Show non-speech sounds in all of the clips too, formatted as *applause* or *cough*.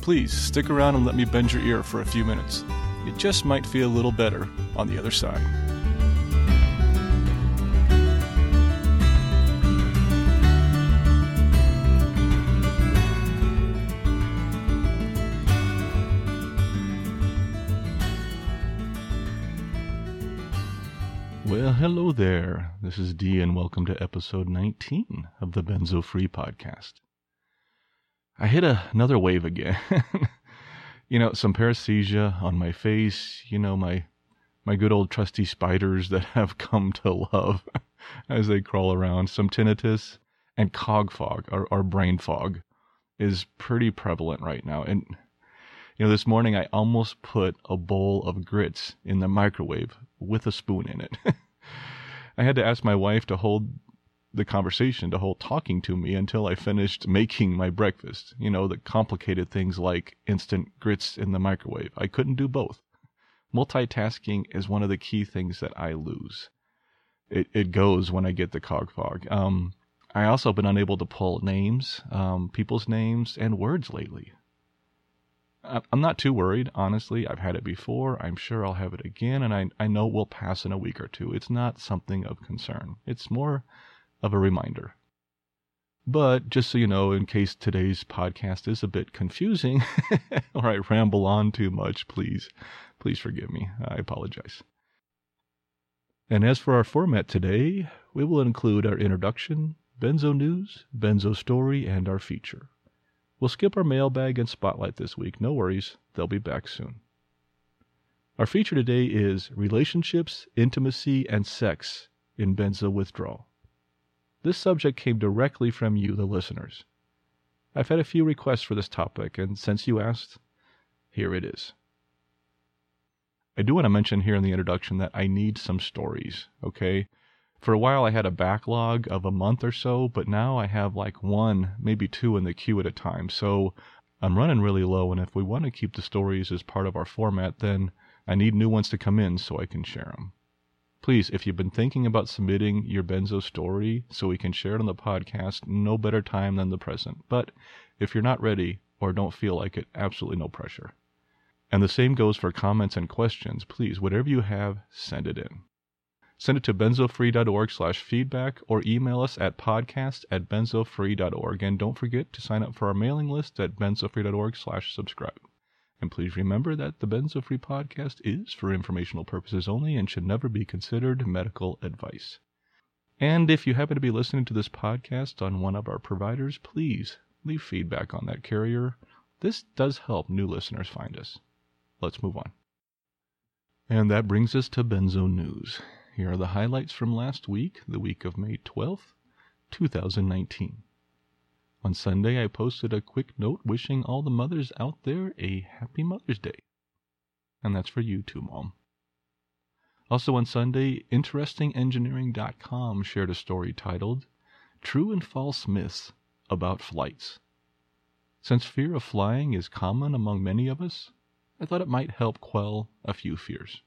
Please stick around and let me bend your ear for a few minutes. It just might feel a little better on the other side. Well, hello there. This is D, and welcome to episode 19 of the Benzo Free Podcast. I hit a, another wave again. *laughs* you know, some paresthesia on my face, you know, my my good old trusty spiders that *laughs* have come to love *laughs* as they crawl around, some tinnitus and cog fog or, or brain fog is pretty prevalent right now. And you know, this morning I almost put a bowl of grits in the microwave with a spoon in it. I had to ask my wife to hold the conversation, to hold talking to me until I finished making my breakfast. You know, the complicated things like instant grits in the microwave. I couldn't do both. Multitasking is one of the key things that I lose. It, it goes when I get the cog fog. Um, I also have been unable to pull names, um, people's names, and words lately. I'm not too worried, honestly. I've had it before. I'm sure I'll have it again, and I, I know it will pass in a week or two. It's not something of concern. It's more of a reminder. But just so you know, in case today's podcast is a bit confusing *laughs* or I ramble on too much, please, please forgive me. I apologize. And as for our format today, we will include our introduction, benzo news, benzo story, and our feature. We'll skip our mailbag and spotlight this week. No worries, they'll be back soon. Our feature today is relationships, intimacy, and sex in benzo withdrawal. This subject came directly from you, the listeners. I've had a few requests for this topic, and since you asked, here it is. I do want to mention here in the introduction that I need some stories, okay? For a while I had a backlog of a month or so, but now I have like one, maybe two in the queue at a time. So I'm running really low, and if we want to keep the stories as part of our format, then I need new ones to come in so I can share them. Please, if you've been thinking about submitting your benzo story so we can share it on the podcast, no better time than the present. But if you're not ready or don't feel like it, absolutely no pressure. And the same goes for comments and questions. Please, whatever you have, send it in. Send it to benzofree.org slash feedback or email us at podcast at benzofree.org. And don't forget to sign up for our mailing list at benzofree.org slash subscribe. And please remember that the Benzo Free podcast is for informational purposes only and should never be considered medical advice. And if you happen to be listening to this podcast on one of our providers, please leave feedback on that carrier. This does help new listeners find us. Let's move on. And that brings us to Benzo News. Here are the highlights from last week, the week of May 12th, 2019. On Sunday, I posted a quick note wishing all the mothers out there a happy Mother's Day. And that's for you too, Mom. Also on Sunday, InterestingEngineering.com shared a story titled True and False Myths About Flights. Since fear of flying is common among many of us, I thought it might help quell a few fears.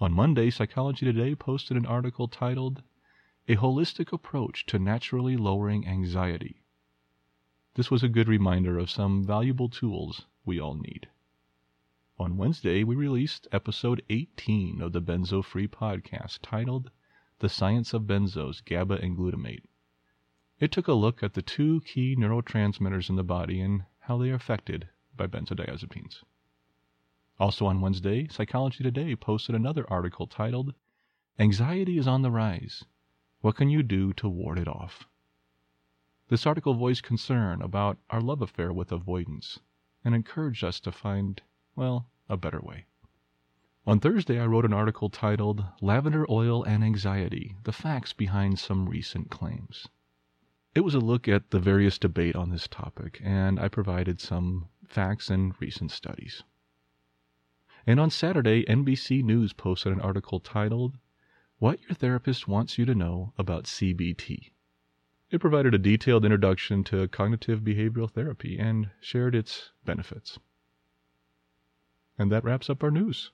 On Monday, Psychology Today posted an article titled a holistic approach to naturally lowering anxiety. This was a good reminder of some valuable tools we all need. On Wednesday, we released episode 18 of the Benzo Free podcast titled The Science of Benzos, GABA and Glutamate. It took a look at the two key neurotransmitters in the body and how they are affected by benzodiazepines. Also on Wednesday, Psychology Today posted another article titled Anxiety is on the Rise what can you do to ward it off? This article voiced concern about our love affair with avoidance and encouraged us to find, well, a better way. On Thursday, I wrote an article titled Lavender Oil and Anxiety The Facts Behind Some Recent Claims. It was a look at the various debate on this topic, and I provided some facts and recent studies. And on Saturday, NBC News posted an article titled, What Your Therapist Wants You to Know About CBT. It provided a detailed introduction to cognitive behavioral therapy and shared its benefits. And that wraps up our news.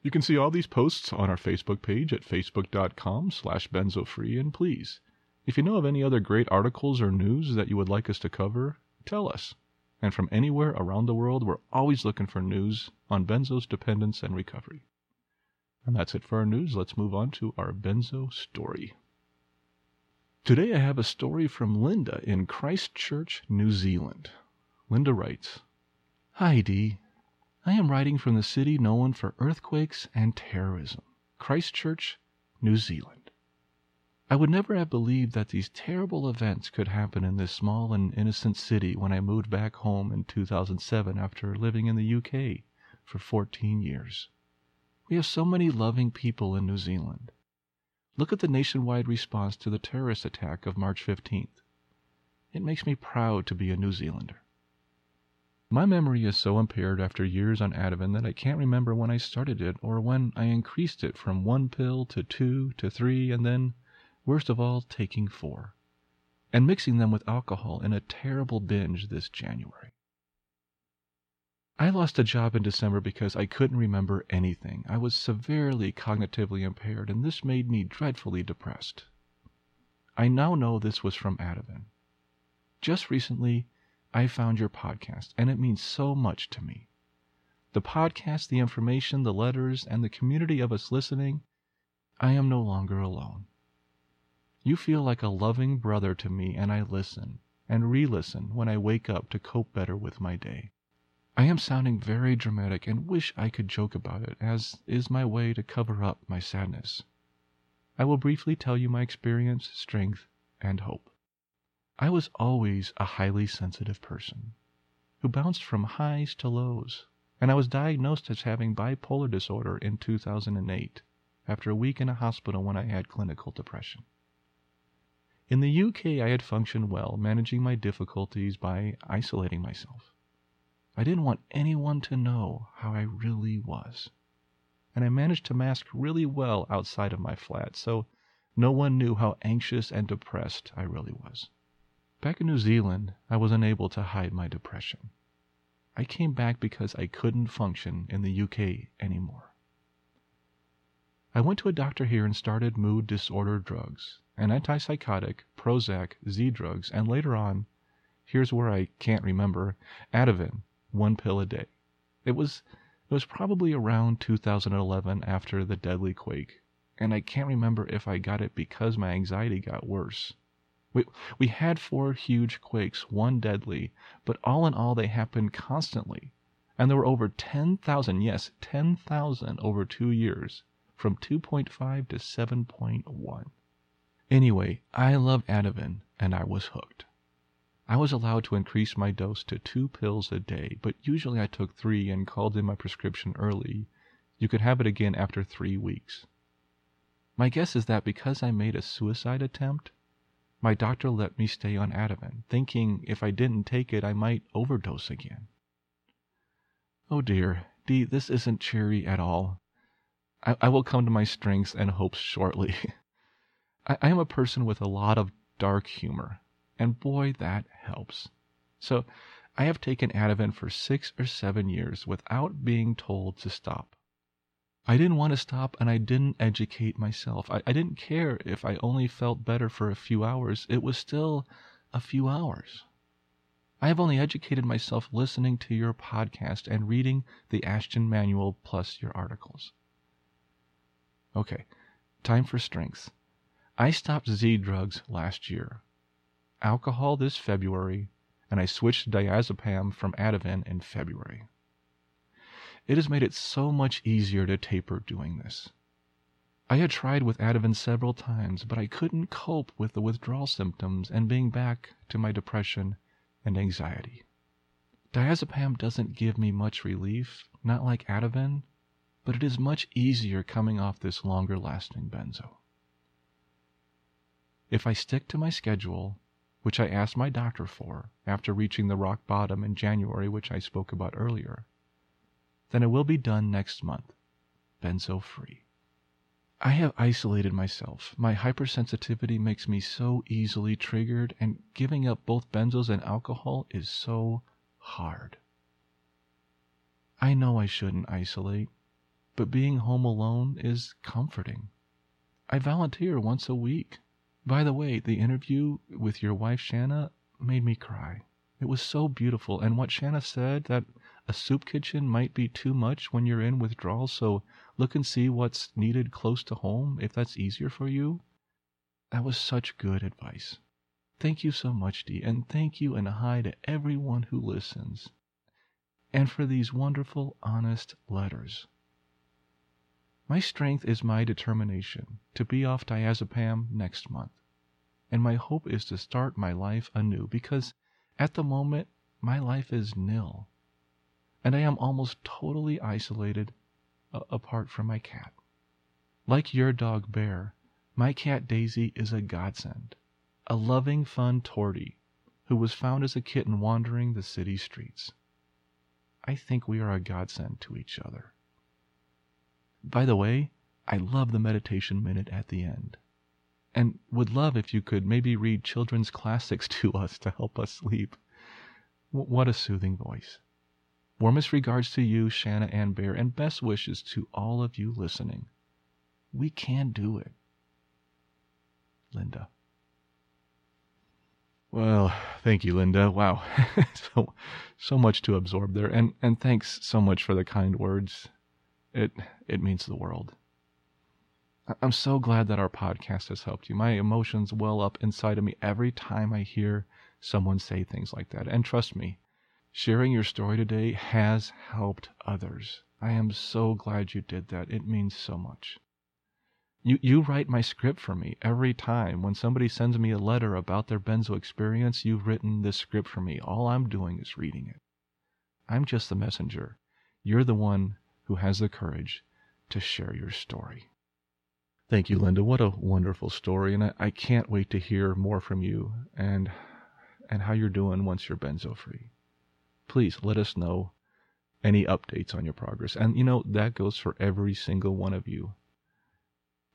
You can see all these posts on our Facebook page at facebook.com slash benzofree, and please, if you know of any other great articles or news that you would like us to cover, tell us. And from anywhere around the world, we're always looking for news on benzos, dependence, and recovery. And that's it for our news. Let's move on to our benzo story. Today I have a story from Linda in Christchurch, New Zealand. Linda writes Hi, Dee. I am writing from the city known for earthquakes and terrorism, Christchurch, New Zealand. I would never have believed that these terrible events could happen in this small and innocent city when I moved back home in 2007 after living in the UK for 14 years. We have so many loving people in New Zealand. Look at the nationwide response to the terrorist attack of March 15th. It makes me proud to be a New Zealander. My memory is so impaired after years on Ativan that I can't remember when I started it or when I increased it from one pill to two to three and then, worst of all, taking four, and mixing them with alcohol in a terrible binge this January. I lost a job in December because I couldn't remember anything. I was severely cognitively impaired, and this made me dreadfully depressed. I now know this was from Ativan. Just recently, I found your podcast, and it means so much to me. The podcast, the information, the letters, and the community of us listening, I am no longer alone. You feel like a loving brother to me, and I listen and re listen when I wake up to cope better with my day. I am sounding very dramatic and wish I could joke about it, as is my way to cover up my sadness. I will briefly tell you my experience, strength, and hope. I was always a highly sensitive person who bounced from highs to lows, and I was diagnosed as having bipolar disorder in 2008 after a week in a hospital when I had clinical depression. In the UK, I had functioned well, managing my difficulties by isolating myself. I didn't want anyone to know how I really was. And I managed to mask really well outside of my flat, so no one knew how anxious and depressed I really was. Back in New Zealand, I was unable to hide my depression. I came back because I couldn't function in the UK anymore. I went to a doctor here and started mood disorder drugs, an antipsychotic, Prozac, Z drugs, and later on, here's where I can't remember, Ativan, one pill a day. It was it was probably around 2011 after the deadly quake, and I can't remember if I got it because my anxiety got worse. We we had four huge quakes, one deadly, but all in all they happened constantly, and there were over 10,000, yes, 10,000 over 2 years, from 2.5 to 7.1. Anyway, I love Ativan and I was hooked. I was allowed to increase my dose to two pills a day, but usually I took three and called in my prescription early. You could have it again after three weeks. My guess is that because I made a suicide attempt, my doctor let me stay on Ativan, thinking if I didn't take it I might overdose again. Oh dear, Dee, this isn't cheery at all. I, I will come to my strengths and hopes shortly. *laughs* I, I am a person with a lot of dark humor, and boy, that helps. So I have taken Ativan for six or seven years without being told to stop. I didn't want to stop and I didn't educate myself. I, I didn't care if I only felt better for a few hours. It was still a few hours. I have only educated myself listening to your podcast and reading the Ashton Manual plus your articles. Okay, time for strengths. I stopped Z drugs last year alcohol this February, and I switched diazepam from Ativan in February. It has made it so much easier to taper doing this. I had tried with Ativan several times, but I couldn't cope with the withdrawal symptoms and being back to my depression and anxiety. Diazepam doesn't give me much relief, not like Ativan, but it is much easier coming off this longer lasting benzo. If I stick to my schedule, which I asked my doctor for after reaching the rock bottom in January, which I spoke about earlier, then it will be done next month, benzo free. I have isolated myself. My hypersensitivity makes me so easily triggered, and giving up both benzos and alcohol is so hard. I know I shouldn't isolate, but being home alone is comforting. I volunteer once a week. By the way, the interview with your wife Shanna made me cry. It was so beautiful, and what Shanna said that a soup kitchen might be too much when you're in withdrawal, so look and see what's needed close to home if that's easier for you. That was such good advice. Thank you so much, Dee, and thank you and hi to everyone who listens. And for these wonderful, honest letters. My strength is my determination to be off diazepam next month. And my hope is to start my life anew because at the moment my life is nil. And I am almost totally isolated apart from my cat. Like your dog Bear, my cat Daisy is a godsend, a loving, fun tortie who was found as a kitten wandering the city streets. I think we are a godsend to each other. By the way, I love the meditation minute at the end. And would love if you could maybe read children's *laughs* classics to us to help us sleep. What a soothing voice. Warmest regards to you, Shanna and Bear, and best wishes to all of you listening. We can do it. Linda. Well, thank you, Linda. Wow. *laughs* so so much to absorb there. And and thanks so much for the kind words. It it means the world. I'm so glad that our podcast has helped you. My emotions well up inside of me every time I hear someone say things like that. And trust me, Sharing your story today has helped others. I am so glad you did that. It means so much. You, you write my script for me every time. When somebody sends me a letter about their benzo experience, you've written this script for me. All I'm doing is reading it. I'm just the messenger. You're the one who has the courage to share your story. Thank you, Linda. What a wonderful story. And I, I can't wait to hear more from you and, and how you're doing once you're benzo free please let us know any updates on your progress. And you know, that goes for every single one of you.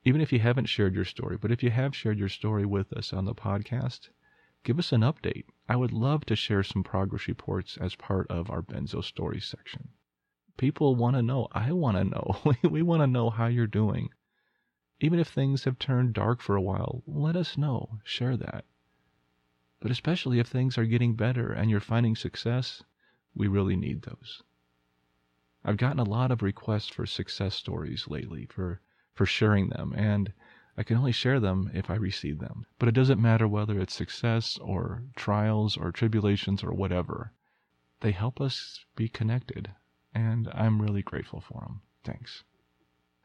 Even if you haven't shared your story, but if you have shared your story with us on the podcast, give us an update. I would love to share some progress reports as part of our Benzo Stories section. People want to know. I want to know. *laughs* we want to know how you're doing. Even if things have turned dark for a while, let us know. Share that. But especially if things are getting better and you're finding success, we really need those. I've gotten a lot of requests for success stories lately, for, for sharing them, and I can only share them if I receive them. But it doesn't matter whether it's success or trials or tribulations or whatever. They help us be connected, and I'm really grateful for them. Thanks.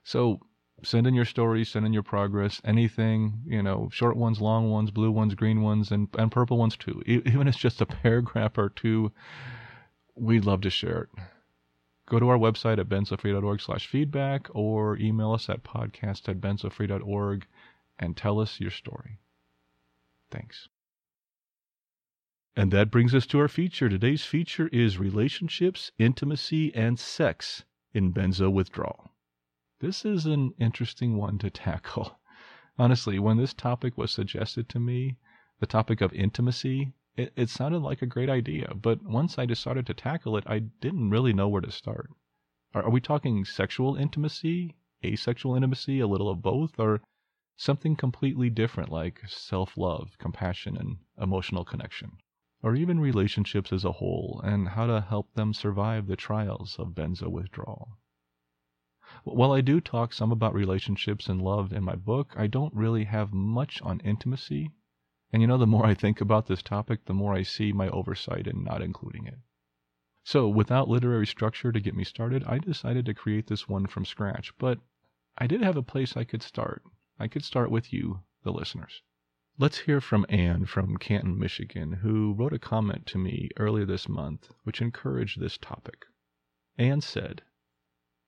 So send in your stories, send in your progress, anything, you know, short ones, long ones, blue ones, green ones, and, and purple ones too. Even *laughs* if it's just a paragraph or two we'd love to share it. Go to our website at benzofree.org slash feedback or email us at podcast at benzofree.org and tell us your story. Thanks. And that brings us to our feature. Today's feature is relationships, intimacy, and sex in benzo withdrawal. This is an interesting one to *laughs* tackle. Honestly, when this topic was suggested to me, the topic of intimacy, it, it sounded like a great idea, but once I decided to tackle it, I didn't really know where to start. Are, are we talking sexual intimacy, asexual intimacy, a little of both, or something completely different like self love, compassion, and emotional connection? Or even relationships as a whole, and how to help them survive the trials of benzo withdrawal? While I do talk some about relationships and love in my book, I don't really have much on intimacy and you know, the more I think about this topic, the more I see my oversight in not including it. So, without literary structure to get me started, I decided to create this one from scratch, but I did have a place I could start. I could start with you, the listeners. Let's hear from Anne from Canton, Michigan, who wrote a comment to me earlier this month which encouraged this topic. Anne said,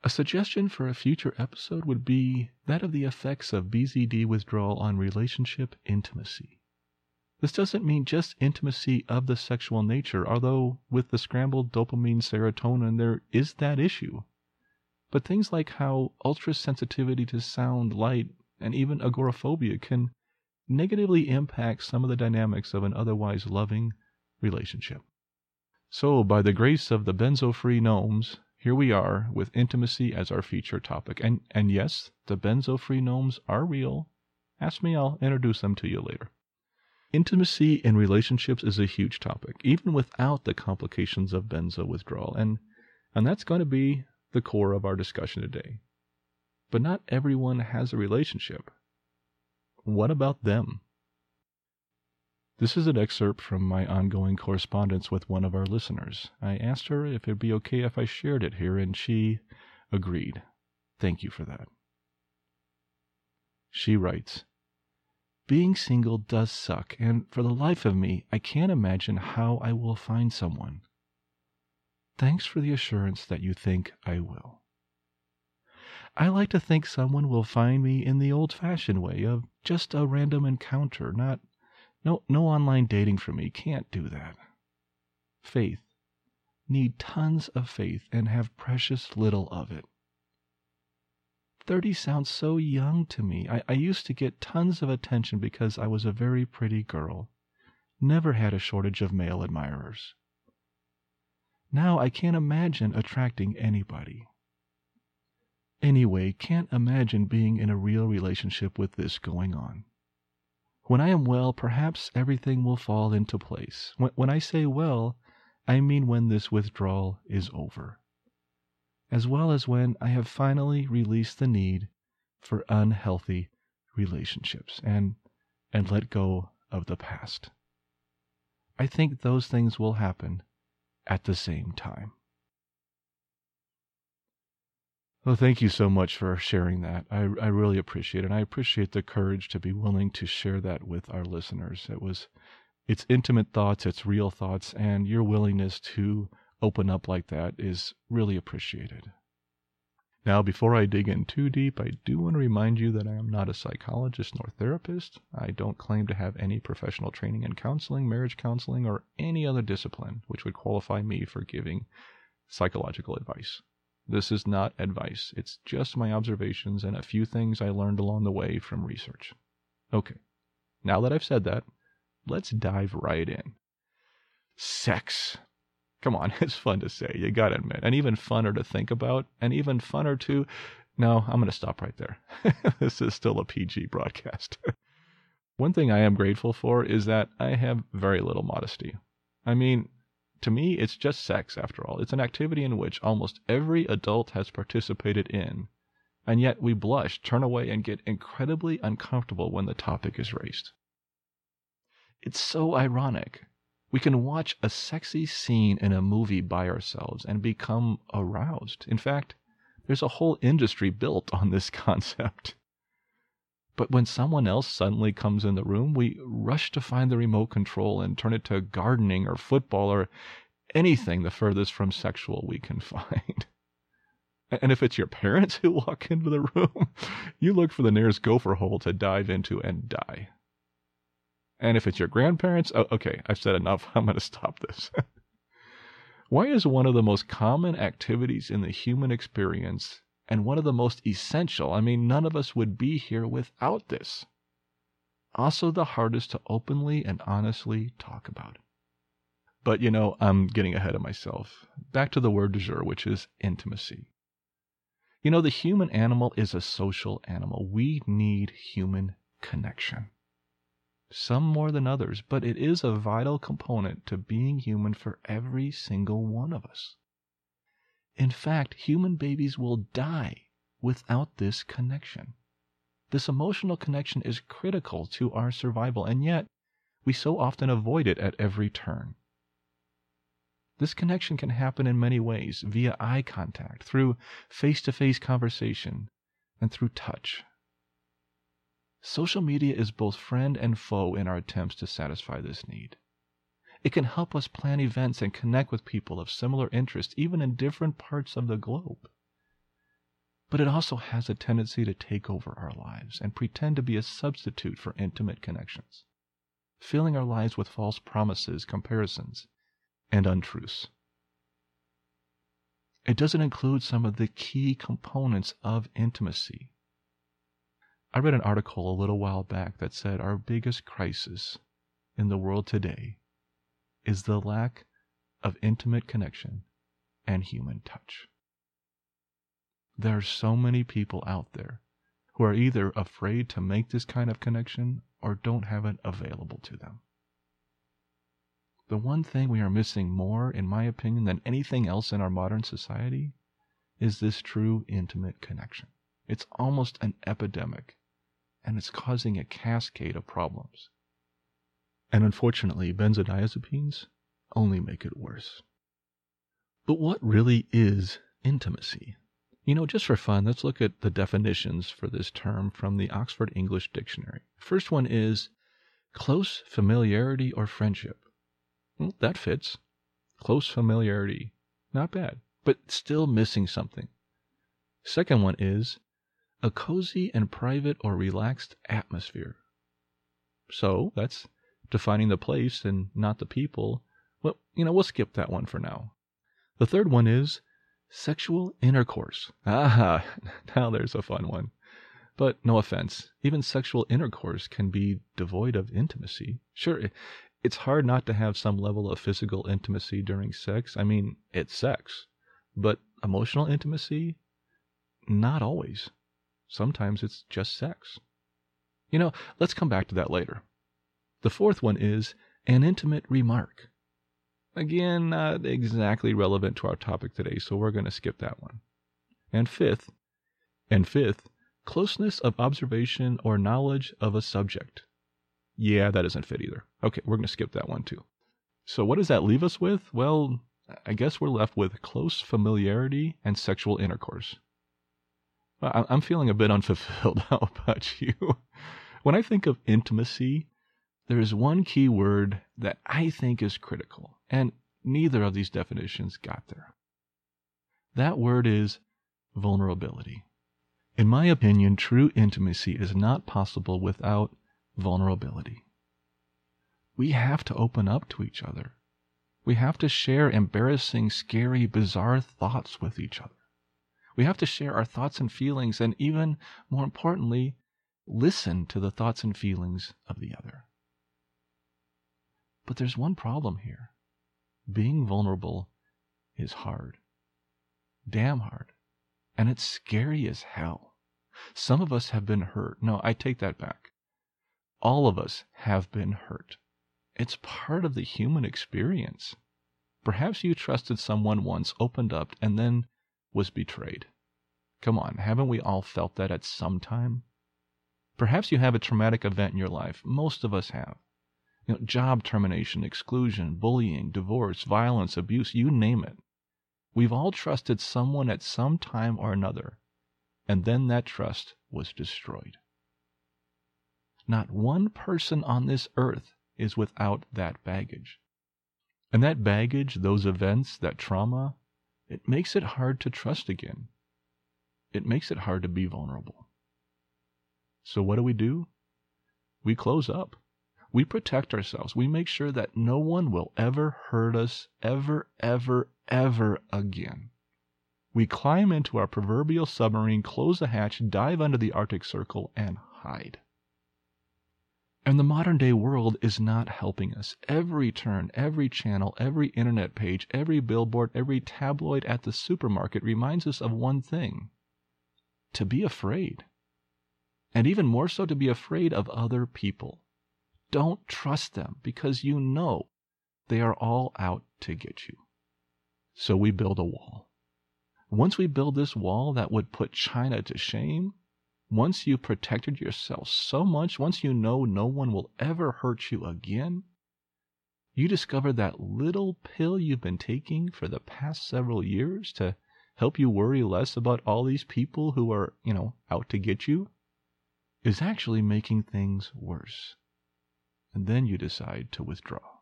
a suggestion for a future episode would be that of the effects of BZD withdrawal on relationship intimacy. This doesn't mean just intimacy of the sexual nature, although with the scrambled dopamine serotonin there is that issue. But things like how ultra sensitivity to sound, light, and even agoraphobia can negatively impacts some of the dynamics of an otherwise loving relationship. So, by the grace of the benzo free gnomes, here we are with intimacy as our feature topic. And, and yes, the benzo free gnomes are real. Ask me, I'll introduce them to you later. Intimacy in relationships is a huge topic, even without the complications of benzo withdrawal. And, and that's going to be the core of our discussion today. But not everyone has a relationship. What about them? This is an excerpt from my ongoing correspondence with one of our listeners. I asked her if it'd be okay if I shared it here, and she agreed. Thank you for that. She writes Being single does suck, and for the life of me, I can't imagine how I will find someone. Thanks for the assurance that you think I will. I like to think someone will find me in the old fashioned way of just a random encounter, not no, no online dating for me. Can't do that. Faith. Need tons of faith and have precious little of it. 30 sounds so young to me. I, I used to get tons of attention because I was a very pretty girl. Never had a shortage of male admirers. Now I can't imagine attracting anybody. Anyway, can't imagine being in a real relationship with this going on. When I am well, perhaps everything will fall into place. When, when I say well, I mean when this withdrawal is over, as well as when I have finally released the need for unhealthy relationships and and let go of the past. I think those things will happen at the same time. Well, thank you so much for sharing that. I, I really appreciate it. And I appreciate the courage to be willing to share that with our listeners. It was, it's intimate thoughts, it's real thoughts, and your willingness to open up like that is really appreciated. Now, before I dig in too deep, I do want to remind you that I am not a psychologist nor therapist. I don't claim to have any professional training in counseling, marriage counseling, or any other discipline which would qualify me for giving psychological advice. This is not advice. It's just my observations and a few things I learned along the way from research. Okay, now that I've said that, let's dive right in. Sex. Come on, *laughs* it's fun to say, you gotta admit, and even funner to think about, and even funner to. No, I'm gonna stop right there. *laughs* this is still a PG broadcast. *laughs* One thing I am grateful for is that I have very little modesty. I mean, to me, it's just sex, after all. It's an activity in which almost every adult has participated in, and yet we blush, turn away, and get incredibly uncomfortable when the topic is raised. It's so ironic. We can watch a sexy scene in a movie by ourselves and become aroused. In fact, there's a whole industry built on this *laughs* concept. But when someone else suddenly comes in the room, we rush to find the remote control and turn it to gardening or football or anything the furthest from sexual we can *laughs* find. And if it's your parents who *laughs* walk into the room, you look for the nearest gopher hole to dive into and die. And if it's your grandparents, oh, okay, I've said enough. *laughs* I'm going to stop this. Why is one of the most common activities in the human experience and one of the most essential. I mean, none of us would be here without this. Also, the hardest to openly and honestly talk about. But, you know, I'm getting ahead of myself. Back to the word du jour, which is intimacy. You know, the human animal is a social animal. We need human connection. Some more than others, but it is a vital component to being human for every single one of us. In fact, human babies will die without this connection. This emotional connection is critical to our survival, and yet we so often avoid it at every turn. This connection can happen in many ways via eye contact, through face to face conversation, and through touch. Social media is both friend and foe in our attempts to satisfy this need. It can help us plan events and connect with people of similar interests, even in different parts of the globe. But it also has a tendency to take over our lives and pretend to be a substitute for intimate connections. filling our lives with false promises, comparisons, and untruths. It doesn't include some of the key components of intimacy. I read an article a little while back that said our biggest crisis in the world today is the lack of intimate connection and human touch. There are so many people out there who are either afraid to make this kind of connection or don't have it available to them. The one thing we are missing more, in my opinion, than anything else in our modern society is this true intimate connection. It's almost an epidemic, and it's causing a cascade of problems. And unfortunately, benzodiazepines only make it worse. But what really is intimacy? You know, just for fun, let's look at the definitions for this term from the Oxford English Dictionary. First one is close familiarity or friendship. Well, that fits. Close familiarity. Not bad, but still missing something. Second one is a cozy and private or relaxed atmosphere. So that's defining the place and not the people. Well, you know, we'll skip that one for now. The third one is sexual intercourse. Ah, *laughs* now there's a fun one. But no offense, even sexual intercourse can be devoid of intimacy. Sure, it's hard not to have some level of physical intimacy during sex. I mean, it's sex. But emotional intimacy? Not always. Sometimes it's just sex. You know, let's come back to that later. The fourth one is an intimate remark. Again, not exactly relevant to our topic today, so we're going to skip that one. And fifth, and fifth, closeness of observation or knowledge of a subject. Yeah, that doesn't fit either. Okay, we're going to skip that one too. So, what does that leave us with? Well, I guess we're left with close familiarity and sexual intercourse. I'm feeling a bit *laughs* unfulfilled. How about you? When I think of intimacy, there is one key word that I think is critical, and neither of these definitions got there. That word is vulnerability. In my opinion, true intimacy is not possible without vulnerability. We have to open up to each other. We have to share embarrassing, scary, bizarre thoughts with each other. We have to share our thoughts and feelings, and even more importantly, listen to the thoughts and feelings of the other. But there's one problem here. Being vulnerable is hard. Damn hard. And it's scary as hell. Some of us have been hurt. No, I take that back. All of us have been hurt. It's part of the human experience. Perhaps you trusted someone once, opened up, and then was betrayed. Come on, haven't we all felt that at some time? Perhaps you have a traumatic event in your life. Most of us have. You know, job termination, exclusion, bullying, divorce, violence, abuse, you name it. We've all trusted someone at some time or another, and then that trust was destroyed. Not one person on this earth is without that baggage. And that baggage, those events, that trauma, it makes it hard to trust again. It makes it hard to be vulnerable. So what do we do? We close up. We protect ourselves. We make sure that no one will ever hurt us ever, ever, ever again. We climb into our proverbial submarine, close the hatch, dive under the Arctic Circle, and hide. And the modern day world is not helping us. Every turn, every channel, every internet page, every billboard, every tabloid at the supermarket reminds us of one thing to be afraid. And even more so, to be afraid of other people. Don't trust them because you know they are all out to get you. So we build a wall. Once we build this wall that would put China to shame, once you've protected yourself so much, once you know no one will ever hurt you again, you discover that little pill you've been taking for the past several years to help you worry less about all these people who are, you know, out to get you is actually making things worse and then you decide to withdraw.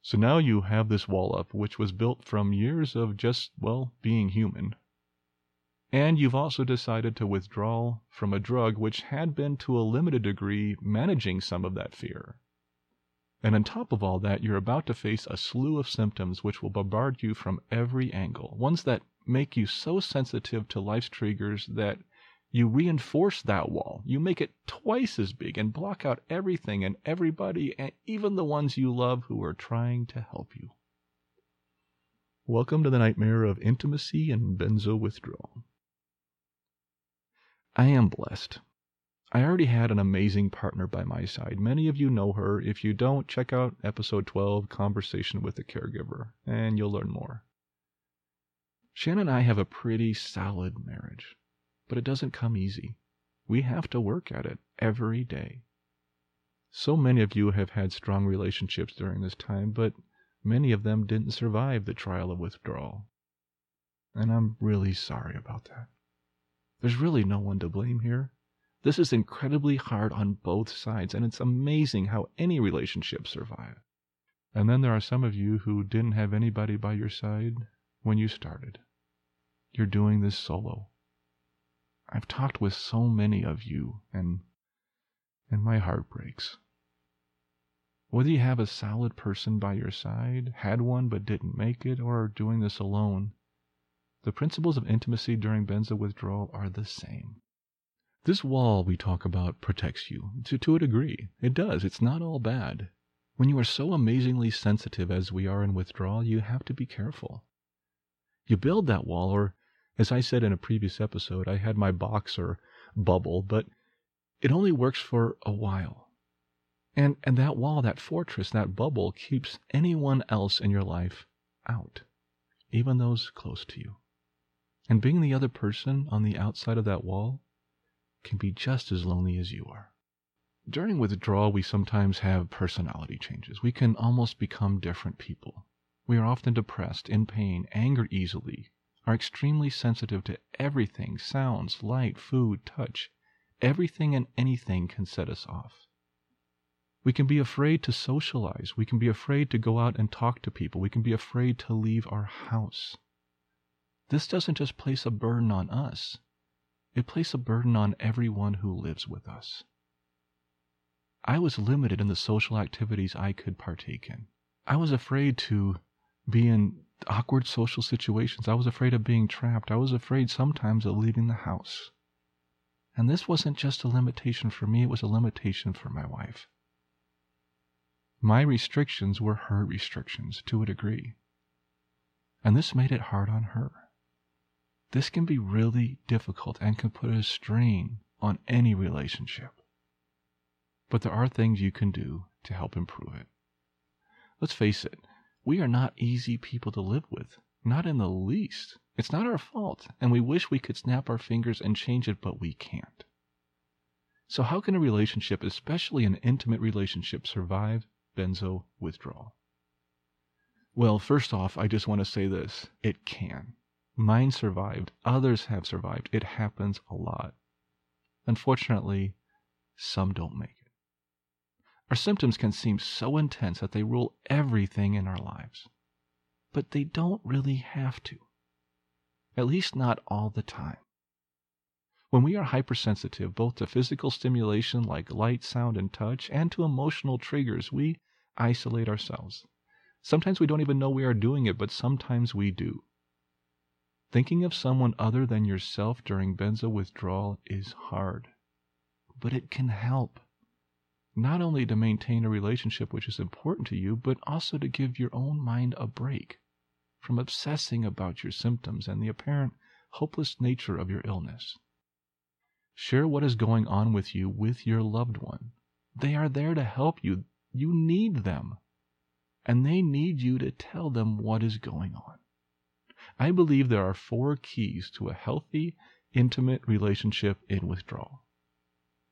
So now you have this wall up, which was built from years of just, well, being human. And you've also decided to withdraw from a drug which had been to a limited degree managing some of that fear. And on top of all that, you're about to face a slew of symptoms which will bombard you from every angle, ones that make you so sensitive to life's triggers that you reinforce that wall. You make it twice as big and block out everything and everybody, and even the ones you love who are trying to help you. Welcome to the nightmare of intimacy and benzo withdrawal. I am blessed. I already had an amazing partner by my side. Many of you know her. If you don't, check out episode 12, Conversation with a Caregiver, and you'll learn more. Shanna and I have a pretty solid marriage, but it doesn't come easy. We have to work at it every day. So many of you have had strong relationships during this time, but many of them didn't survive the trial of withdrawal. And I'm really sorry about that. There's really no one to blame here. This is incredibly hard on both sides, and it's amazing how any relationship survive. And then there are some of you who didn't have anybody by your side when you started. You're doing this solo. I've talked with so many of you, and and my heart breaks. Whether you have a solid person by your side, had one but didn't make it, or are doing this alone, the principles of intimacy during benzo withdrawal are the same. This wall we talk about protects you to, to a degree. It does. It's not all bad. When you are so amazingly sensitive as we are in withdrawal, you have to be careful. You build that wall, or as I said in a previous episode, I had my box or bubble, but it only works for a while. And, and that wall, that fortress, that bubble keeps anyone else in your life out, even those close to you. And being the other person on the outside of that wall can be just as lonely as you are. During withdrawal, we sometimes have personality changes. We can almost become different people. We are often depressed, in pain, anger easily, are extremely sensitive to everything sounds, light, food, touch. Everything and anything can set us off. We can be afraid to socialize. We can be afraid to go out and talk to people. We can be afraid to leave our house. This doesn't just place a burden on us, it places a burden on everyone who lives with us. I was limited in the social activities I could partake in. I was afraid to be in awkward social situations. I was afraid of being trapped. I was afraid sometimes of leaving the house. And this wasn't just a limitation for me, it was a limitation for my wife. My restrictions were her restrictions to a degree. And this made it hard on her. This can be really difficult and can put a strain on any relationship. But there are things you can do to help improve it. Let's face it, we are not easy people to live with, not in the least. It's not our fault, and we wish we could snap our fingers and change it, but we can't. So, how can a relationship, especially an intimate relationship, survive benzo withdrawal? Well, first off, I just want to say this it can. Mine survived. Others have survived. It happens a lot. Unfortunately, some don't make. Our symptoms can seem so intense that they rule everything in our lives. But they don't really have to. At least not all the time. When we are hypersensitive both to physical stimulation like light, sound, and touch, and to emotional triggers, we isolate ourselves. Sometimes we don't even know we are doing it, but sometimes we do. Thinking of someone other than yourself during benzo withdrawal is hard, but it can help. Not only to maintain a relationship which is important to you, but also to give your own mind a break from obsessing about your symptoms and the apparent hopeless nature of your illness. Share what is going on with you with your loved one. They are there to help you. You need them. And they need you to tell them what is going on. I believe there are four keys to a healthy, intimate relationship in withdrawal.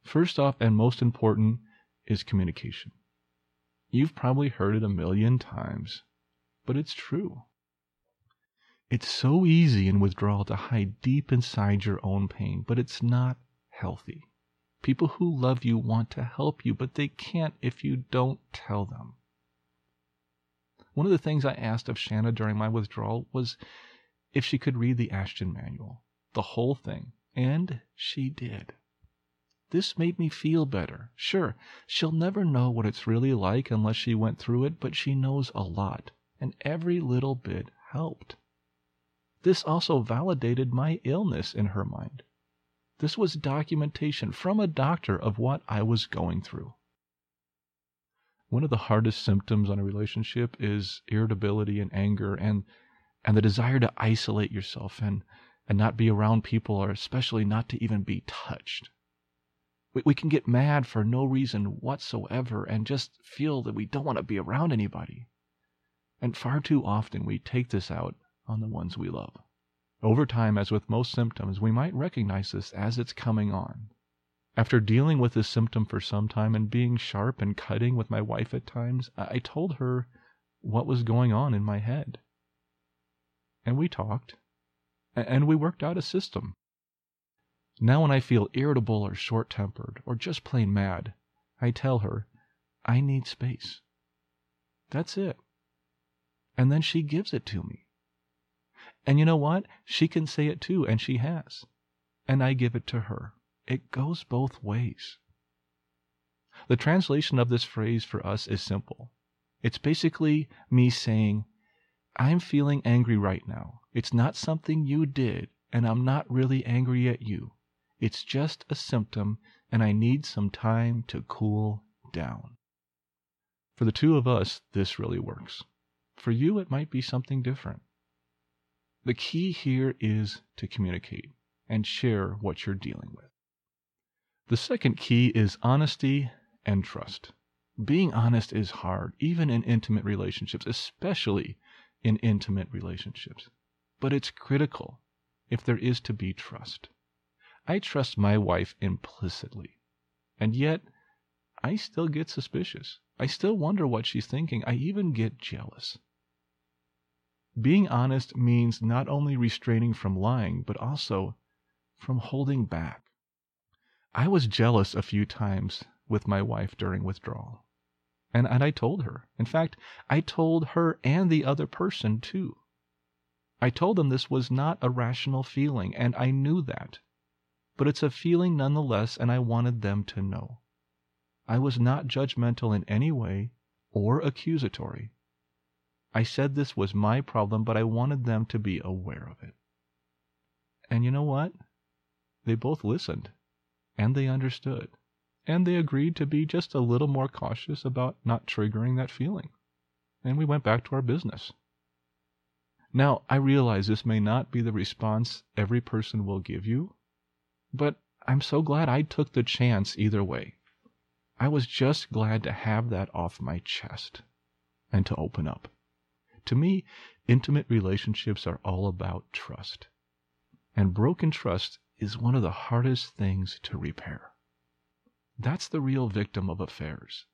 First off, and most important, is communication. You've probably heard it a million times, but it's true. It's so easy in withdrawal to hide deep inside your own pain, but it's not healthy. People who love you want to help you, but they can't if you don't tell them. One of the things I asked of Shanna during my withdrawal was if she could read the Ashton Manual. the whole thing. And she did. This made me feel better. Sure, she'll never know what it's really like unless she went through it, but she knows a lot, and every little bit helped. This also validated my illness in her mind. This was documentation from a doctor of what I was going through. One of the hardest symptoms on a relationship is irritability and anger and and the desire to isolate yourself and and not be around people or especially not to even be touched. We, we can get mad for no reason whatsoever and just feel that we don't want to be around anybody. And far too often we take this out on the ones we love. Over time, as with most symptoms, we might recognize this as it's coming on. After dealing with this symptom for some time and being sharp and cutting with my wife at times, I told her what was going on in my head. And we talked, and we worked out a system. Now, when I feel irritable or short tempered or just plain mad, I tell her, I need space. That's it. And then she gives it to me. And you know what? She can say it too, and she has. And I give it to her. It goes both ways. The translation of this phrase for us is simple. It's basically me saying, I'm feeling angry right now. It's not something you did, and I'm not really angry at you. It's just a symptom, and I need some time to cool down. For the two of us, this really works. For you, it might be something different. The key here is to communicate and share what you're dealing with. The second key is honesty and trust. Being honest is hard, even in intimate relationships, especially in intimate relationships. But it's critical if there is to be trust. I trust my wife implicitly, and yet I still get suspicious. I still wonder what she's thinking. I even get jealous. Being honest means not only restraining from lying, but also from holding back. I was jealous a few times with my wife during withdrawal. And, and I told her. In fact, I told her and the other person too. I told them this was not a rational feeling, and I knew that. But it's a feeling nonetheless, and I wanted them to know. I was not judgmental in any way or accusatory. I said this was my problem, but I wanted them to be aware of it. And you know what? They both listened, and they understood and they agreed to be just a little more cautious about not triggering that feeling. And we went back to our business. Now, I realize this may not be the response every person will give you, but I'm so glad I took the chance either way. I was just glad to have that off my chest and to open up. To me, intimate relationships are all about trust. And broken trust is one of the hardest things to repair. That's the real victim of affairs.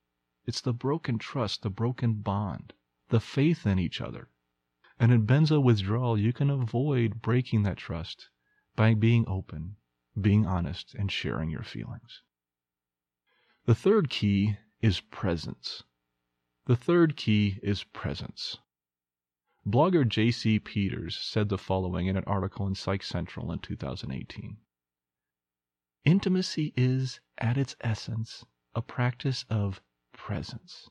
It's the broken trust, the broken bond, the faith in each other. And in benzo withdrawal, you can avoid breaking that trust by being open, being honest, and sharing your feelings. The third key is presence. The third key is presence. Blogger J.C. Peters said the following in an article in Psych Central in 2018. Intimacy is, at its essence, a practice of presence.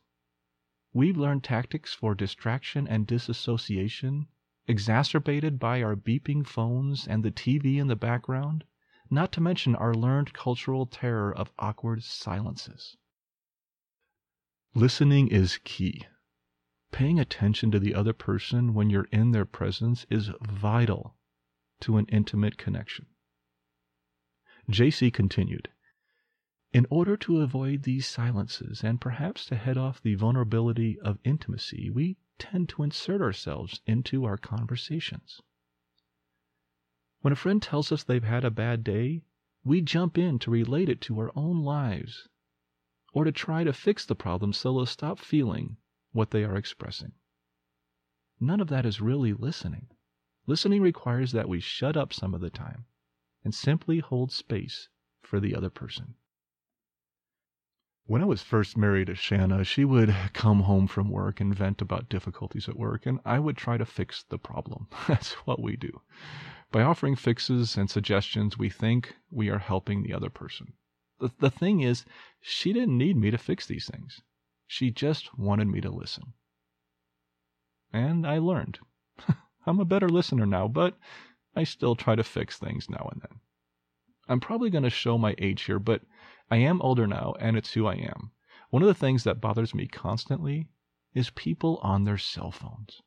We've learned tactics for distraction and disassociation, exacerbated by our beeping phones and the TV in the background, not to mention our learned cultural terror of awkward silences. Listening is key. Paying attention to the other person when you're in their presence is vital to an intimate connection. J.C. continued, In order to avoid these silences and perhaps to head off the vulnerability of intimacy, we tend to insert ourselves into our conversations. When a friend tells us they've had a bad day, we jump in to relate it to our own lives or to try to fix the problem so they'll stop feeling what they are expressing. None of that is really listening. Listening requires that we shut up some of the time and simply hold space for the other person. When I was first married to Shanna, she would come home from work and vent about difficulties at work, and I would try to fix the problem. *laughs* That's what we do. By offering fixes and suggestions, we think we are helping the other person. The, the thing is, she didn't need me to fix these things. She just wanted me to listen. And I learned. *laughs* I'm a better listener now, but I still try to fix things now and then. I'm probably going to show my age here, but I am older now, and it's who I am. One of the things that bothers me constantly is people on their cell phones.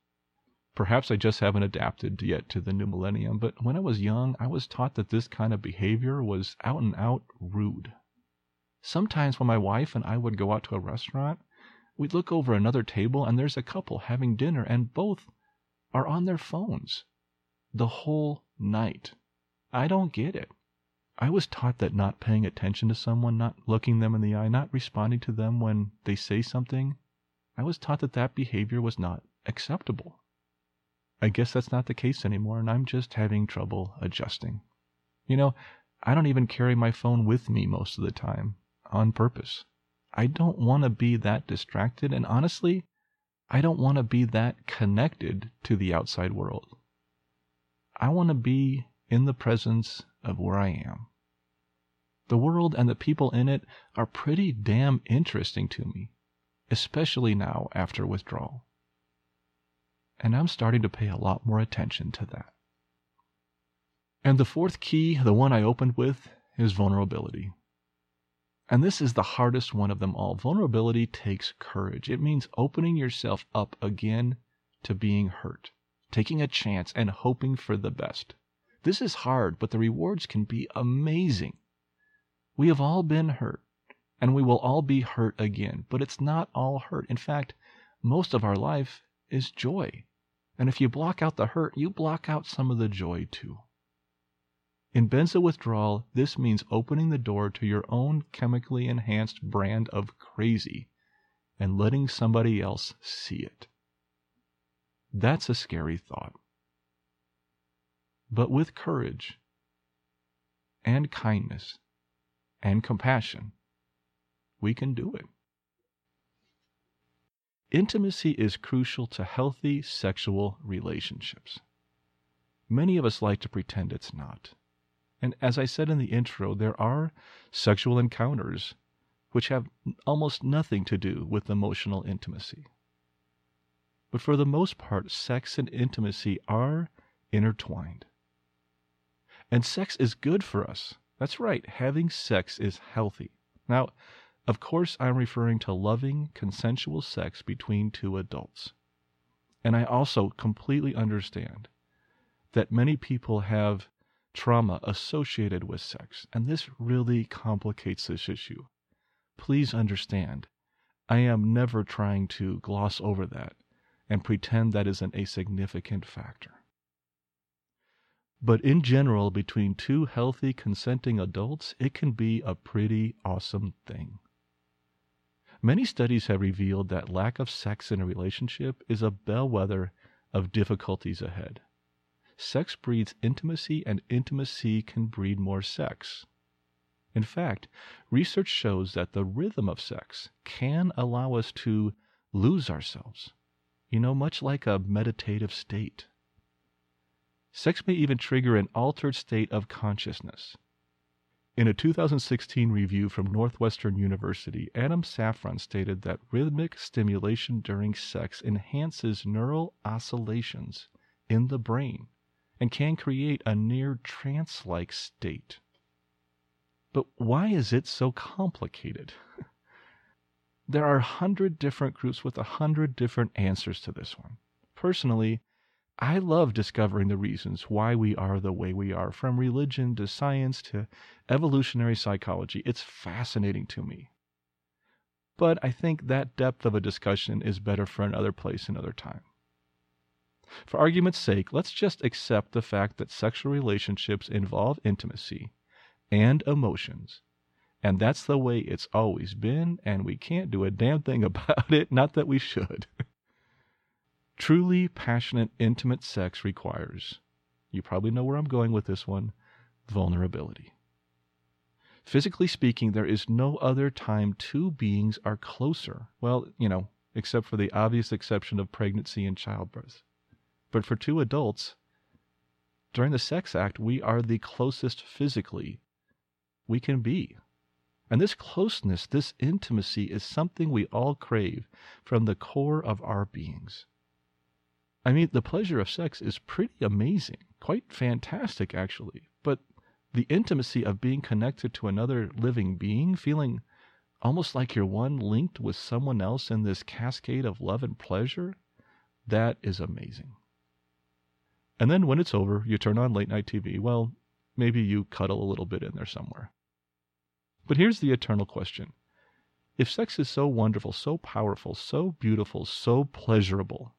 Perhaps I just haven't adapted yet to the new millennium, but when I was young, I was taught that this kind of behavior was out and out rude. Sometimes when my wife and I would go out to a restaurant, we'd look over another table and there's a couple having dinner and both are on their phones the whole night. I don't get it. I was taught that not paying attention to someone, not looking them in the eye, not responding to them when they say something, I was taught that that behavior was not acceptable. I guess that's not the case anymore, and I'm just having trouble adjusting. You know, I don't even carry my phone with me most of the time, on purpose. I don't want to be that distracted, and honestly, I don't want to be that connected to the outside world. I want to be in the presence of where I am. The world and the people in it are pretty damn interesting to me, especially now after withdrawal and I'm starting to pay a lot more attention to that. And the fourth key, the one I opened with, is vulnerability. And this is the hardest one of them all. Vulnerability takes courage. It means opening yourself up again to being hurt, taking a chance, and hoping for the best. This is hard, but the rewards can be amazing. We have all been hurt, and we will all be hurt again, but it's not all hurt. In fact, most of our life is joy. And if you block out the hurt, you block out some of the joy too. In benzo withdrawal, this means opening the door to your own chemically enhanced brand of crazy and letting somebody else see it. That's a scary thought. But with courage and kindness and compassion, we can do it. Intimacy is crucial to healthy sexual relationships. Many of us like to pretend it's not. And as I said in the intro, there are sexual encounters which have almost nothing to do with emotional intimacy. But for the most part, sex and intimacy are intertwined. And sex is good for us. That's right, having sex is healthy. Now, of course, I'm referring to loving, consensual sex between two adults. And I also completely understand that many people have trauma associated with sex, and this really complicates this issue. Please understand, I am never trying to gloss over that and pretend that isn't a significant factor. But in general, between two healthy, consenting adults, it can be a pretty awesome thing. Many studies have revealed that lack of sex in a relationship is a bellwether of difficulties ahead. Sex breeds intimacy, and intimacy can breed more sex. In fact, research shows that the rhythm of sex can allow us to lose ourselves, you know, much like a meditative state. Sex may even trigger an altered state of consciousness, in a 2016 review from Northwestern University, Adam Safron stated that rhythmic stimulation during sex enhances neural oscillations in the brain and can create a near trance like state. But why is it so complicated? *laughs* there are a hundred different groups with a hundred different answers to this one. Personally, I love discovering the reasons why we are the way we are, from religion to science to evolutionary psychology. It's fascinating to me. But I think that depth of a discussion is better for another place, another time. For argument's sake, let's just accept the fact that sexual relationships involve intimacy and emotions. And that's the way it's always been, and we can't do a damn thing *laughs* about it, not that we should. *laughs* Truly passionate, intimate sex requires, you probably know where I'm going with this one, vulnerability. Physically speaking, there is no other time two beings are closer. Well, you know, except for the obvious exception of pregnancy and childbirth. But for two adults, during the sex act, we are the closest physically we can be. And this closeness, this intimacy is something we all crave from the core of our beings. I mean, the pleasure of sex is pretty amazing, quite fantastic, actually. But the intimacy of being connected to another living being, feeling almost like you're one linked with someone else in this cascade of love and pleasure, that is amazing. And then when it's over, you turn on late night TV. Well, maybe you cuddle a little bit in there somewhere. But here's the eternal question If sex is so wonderful, so powerful, so beautiful, so pleasurable,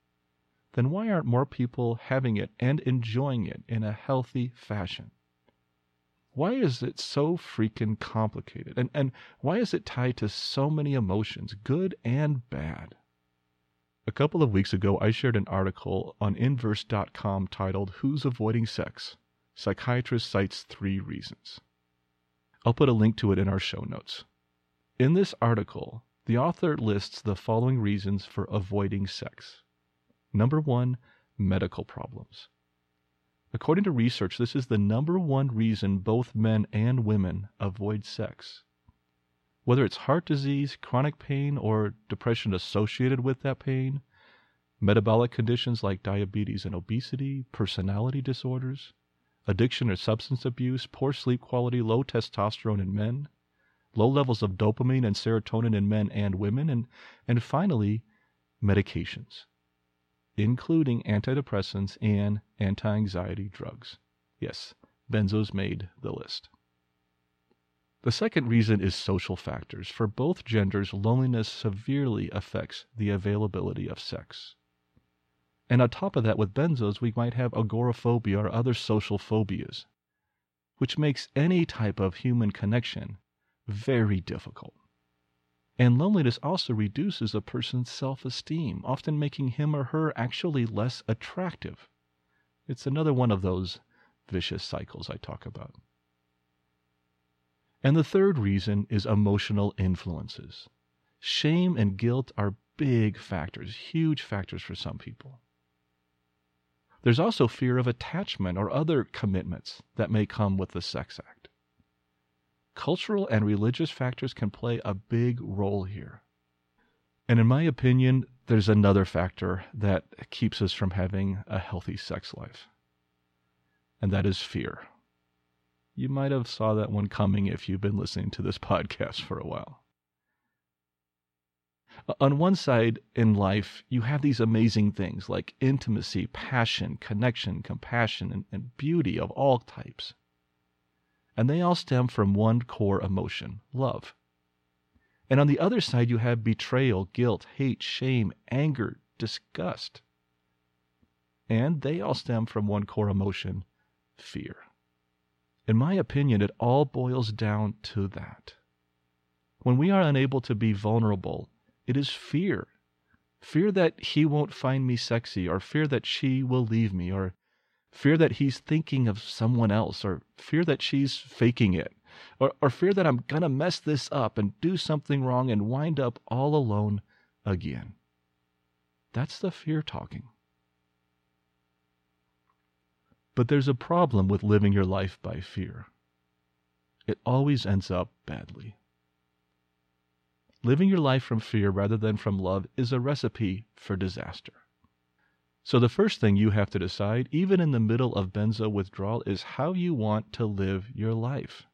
then why aren't more people having it and enjoying it in a healthy fashion? Why is it so freaking complicated? And, and why is it tied to so many emotions, good and bad? A couple of weeks ago, I shared an article on Inverse.com titled Who's Avoiding Sex? Psychiatrist Cites Three Reasons. I'll put a link to it in our show notes. In this article, the author lists the following reasons for avoiding sex. Number one, medical problems. According to research, this is the number one reason both men and women avoid sex. Whether it's heart disease, chronic pain, or depression associated with that pain, metabolic conditions like diabetes and obesity, personality disorders, addiction or substance abuse, poor sleep quality, low testosterone in men, low levels of dopamine and serotonin in men and women, and, and finally, medications, including antidepressants and anti anxiety drugs. Yes, benzos made the list. The second reason is social factors. For both genders, loneliness severely affects the availability of sex. And on top of that, with benzos, we might have agoraphobia or other social phobias, which makes any type of human connection very difficult. And loneliness also reduces a person's self esteem, often making him or her actually less attractive. It's another one of those vicious cycles I talk about. And the third reason is emotional influences. Shame and guilt are big factors, huge factors for some people. There's also fear of attachment or other commitments that may come with the sex act. Cultural and religious factors can play a big role here. And in my opinion, there's another factor that keeps us from having a healthy sex life, and that is fear. You might have saw that one coming if you've been listening to this *laughs* podcast for a while. On one side in life, you have these amazing things like intimacy, passion, connection, compassion, and, and beauty of all types. And they all stem from one core emotion love. And on the other side, you have betrayal, guilt, hate, shame, anger, disgust. And they all stem from one core emotion fear. In my opinion, it all boils down to that. When we are unable to be vulnerable, it is fear. Fear that he won't find me sexy, or fear that she will leave me, or fear that he's thinking of someone else, or fear that she's faking it, or, or fear that I'm going to mess this up and do something wrong and wind up all alone again. That's the fear talking. But there's a problem with living your life by fear. It always ends up badly. Living your life from fear rather than from love is a recipe for disaster. So, the first thing you have to decide, even in the middle of benzo withdrawal, is how you want to live your life.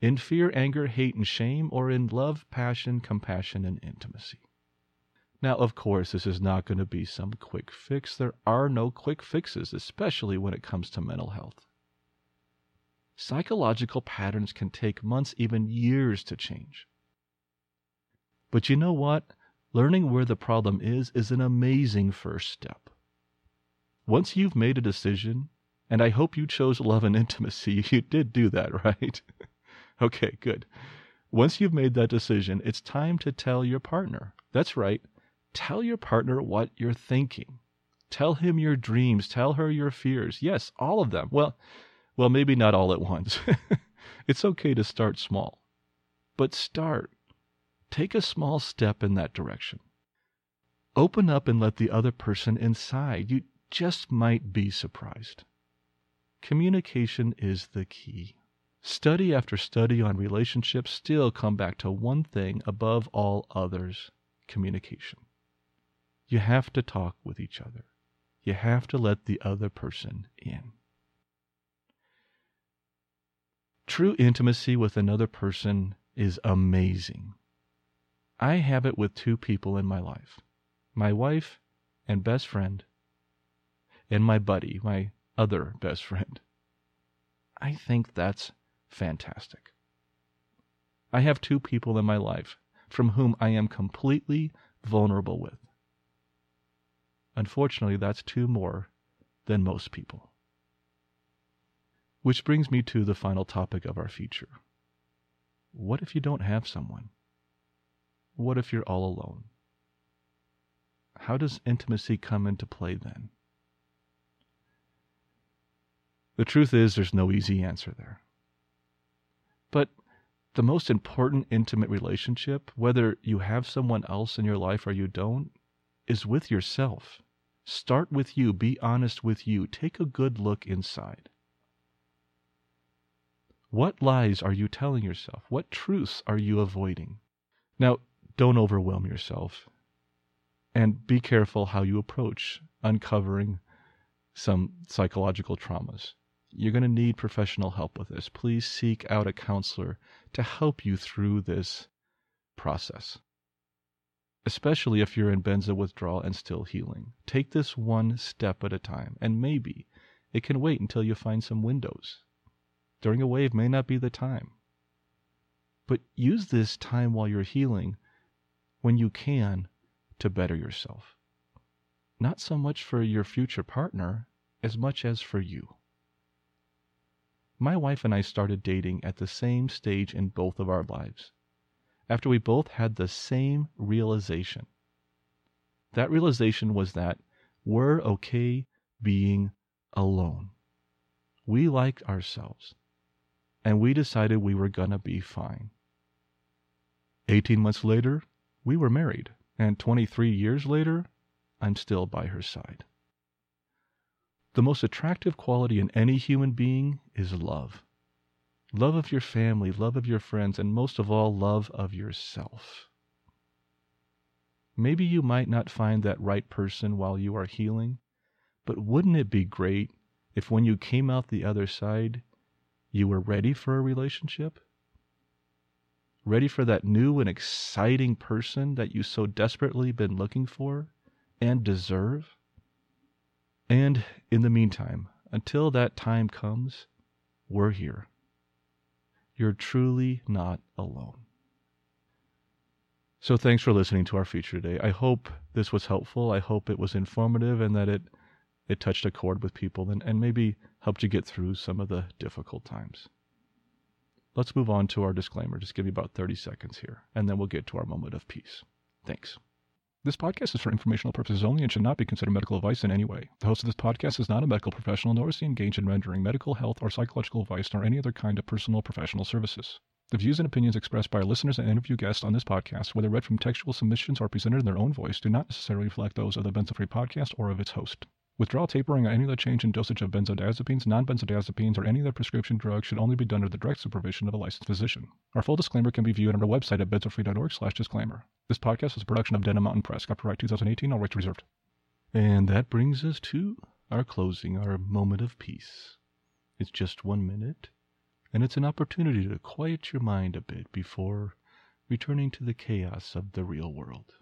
In fear, anger, hate, and shame, or in love, passion, compassion, and intimacy. Now, of course, this is not going to be some quick fix. There are no quick fixes, especially when it comes to mental health. Psychological patterns can take months, even years to change. But you know what? Learning where the problem is is an amazing first step. Once you've made a decision, and I hope you chose love and intimacy, *laughs* you did do that, right? *laughs* okay, good. Once you've made that decision, it's time to tell your partner. That's right, Tell your partner what you're thinking. Tell him your dreams. Tell her your fears. Yes, all of them. Well, well, maybe not all at once. *laughs* it's okay to start small. But start. Take a small step in that direction. Open up and let the other person inside. You just might be surprised. communication is the key. Study after study on relationships still come back to one thing above all others communication. You have to talk with each other. You have to let the other person in. True intimacy with another person is amazing. I have it with two people in my life my wife and best friend, and my buddy, my other best friend. I think that's fantastic. I have two people in my life from whom I am completely vulnerable with. Unfortunately, that's two more than most people. Which brings me to the final topic of our feature. What if you don't have someone? What if you're all alone? How does intimacy come into play then? The truth is, there's no easy answer there. But the most important intimate relationship, whether you have someone else in your life or you don't, is with yourself. Start with you. Be honest with you. Take a good look inside. What lies are you telling yourself? What truths are you avoiding? Now, don't overwhelm yourself. And be careful how you approach uncovering some psychological traumas. You're going to need professional help with this. Please seek out a counselor to help you through this process especially if you're in benzo withdrawal and still healing. Take this one step at a time, and maybe it can wait until you find some windows. During a wave may not be the time. But use this time while you're healing, when you can, to better yourself. Not so much for your future partner as much as for you. My wife and I started dating at the same stage in both of our lives after we both had the same realization. That realization was that we're okay being alone. We liked ourselves, and we decided we were to be fine. 18 months later, we were married, and 23 years later, I'm still by her side. The most attractive quality in any human being is love love of your family, love of your friends, and most of all, love of yourself. Maybe you might not find that right person while you are healing, but wouldn't it be great if when you came out the other side, you were ready for a relationship? Ready for that new and exciting person that you so desperately been looking for and deserve? And in the meantime, until that time comes, we're here. You're truly not alone. So thanks for listening to our feature today. I hope this was helpful. I hope it was informative and that it it touched a chord with people and, and maybe helped you get through some of the difficult times. Let's move on to our disclaimer. Just give me about 30 seconds here, and then we'll get to our moment of peace. Thanks. This podcast is for informational purposes only and should not be considered medical advice in any way. The host of this podcast is not a medical professional, nor is he engaged in rendering medical, health, or psychological advice, nor any other kind of personal professional services. The views and opinions expressed by our listeners and interview guests on this podcast, whether read from textual submissions or presented in their own voice, do not necessarily reflect those of the Benzo-Free podcast or of its host. Withdrawal tapering or any other change in dosage of benzodiazepines, non-benzodiazepines, or any other prescription drug should only be done under the direct supervision of a licensed physician. Our full disclaimer can be viewed on our website at benzofree.org slash disclaimer. This podcast is a production of Denim Mountain Press. Copyright 2018, all rights reserved. And that brings us to our closing, our moment of peace. It's just one minute, and it's an opportunity to quiet your mind a bit before returning to the chaos of the real world.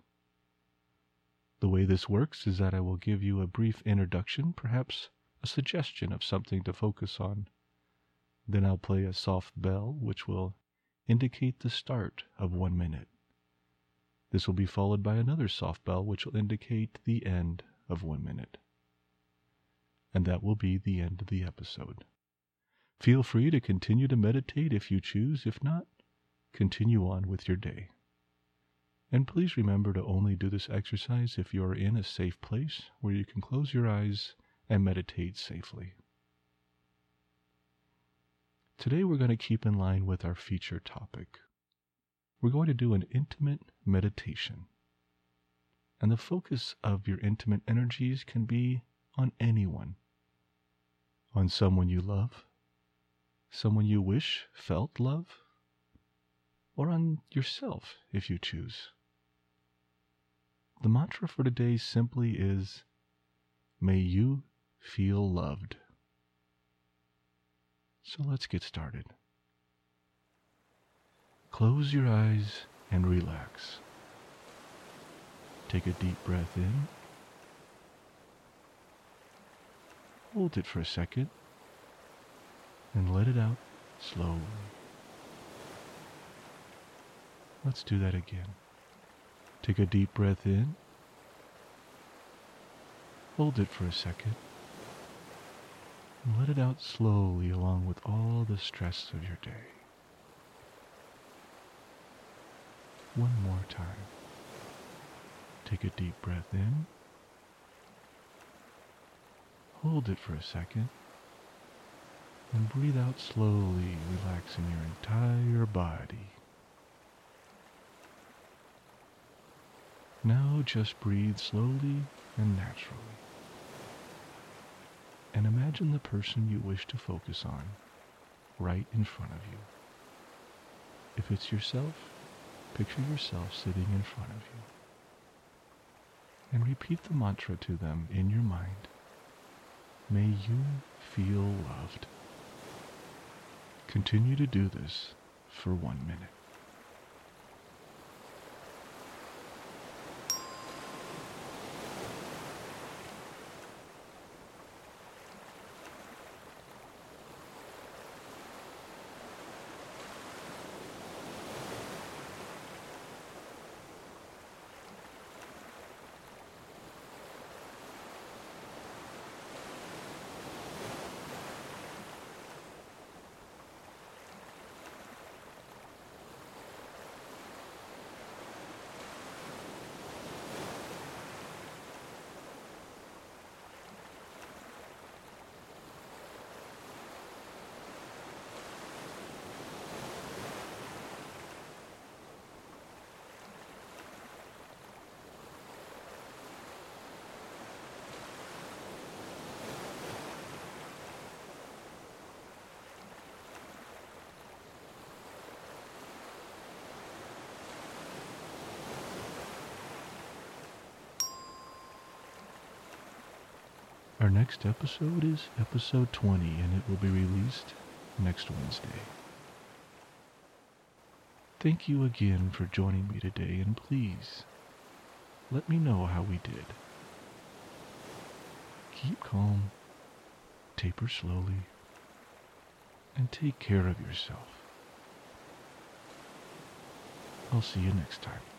The way this works is that I will give you a brief introduction, perhaps a suggestion of something to focus on. Then I'll play a soft bell, which will indicate the start of one minute. This will be followed by another soft bell, which will indicate the end of one minute. And that will be the end of the episode. Feel free to continue to meditate if you choose. If not, continue on with your day. And please remember to only do this exercise if you are in a safe place where you can close your eyes and meditate safely. Today we're going to keep in line with our feature topic. We're going to do an intimate meditation. And the focus of your intimate energies can be on anyone, On someone you love? Someone you wish felt love? Or on yourself, if you choose? The mantra for today simply is May you feel loved. So let's get started. Close your eyes and relax. Take a deep breath in. Hold it for a second and let it out slowly. Let's do that again. Take a deep breath in. Hold it for a second. And let it out slowly along with all the stress of your day. One more time. Take a deep breath in. Hold it for a second. And breathe out slowly, relaxing your entire body. Now just breathe slowly and naturally. And imagine the person you wish to focus on right in front of you. If it's yourself, picture yourself sitting in front of you. And repeat the mantra to them in your mind. May you feel loved. Continue to do this for one minute. Our next episode is episode 20, and it will be released next Wednesday. Thank you again for joining me today, and please let me know how we did. Keep calm, taper slowly, and take care of yourself. I'll see you next time.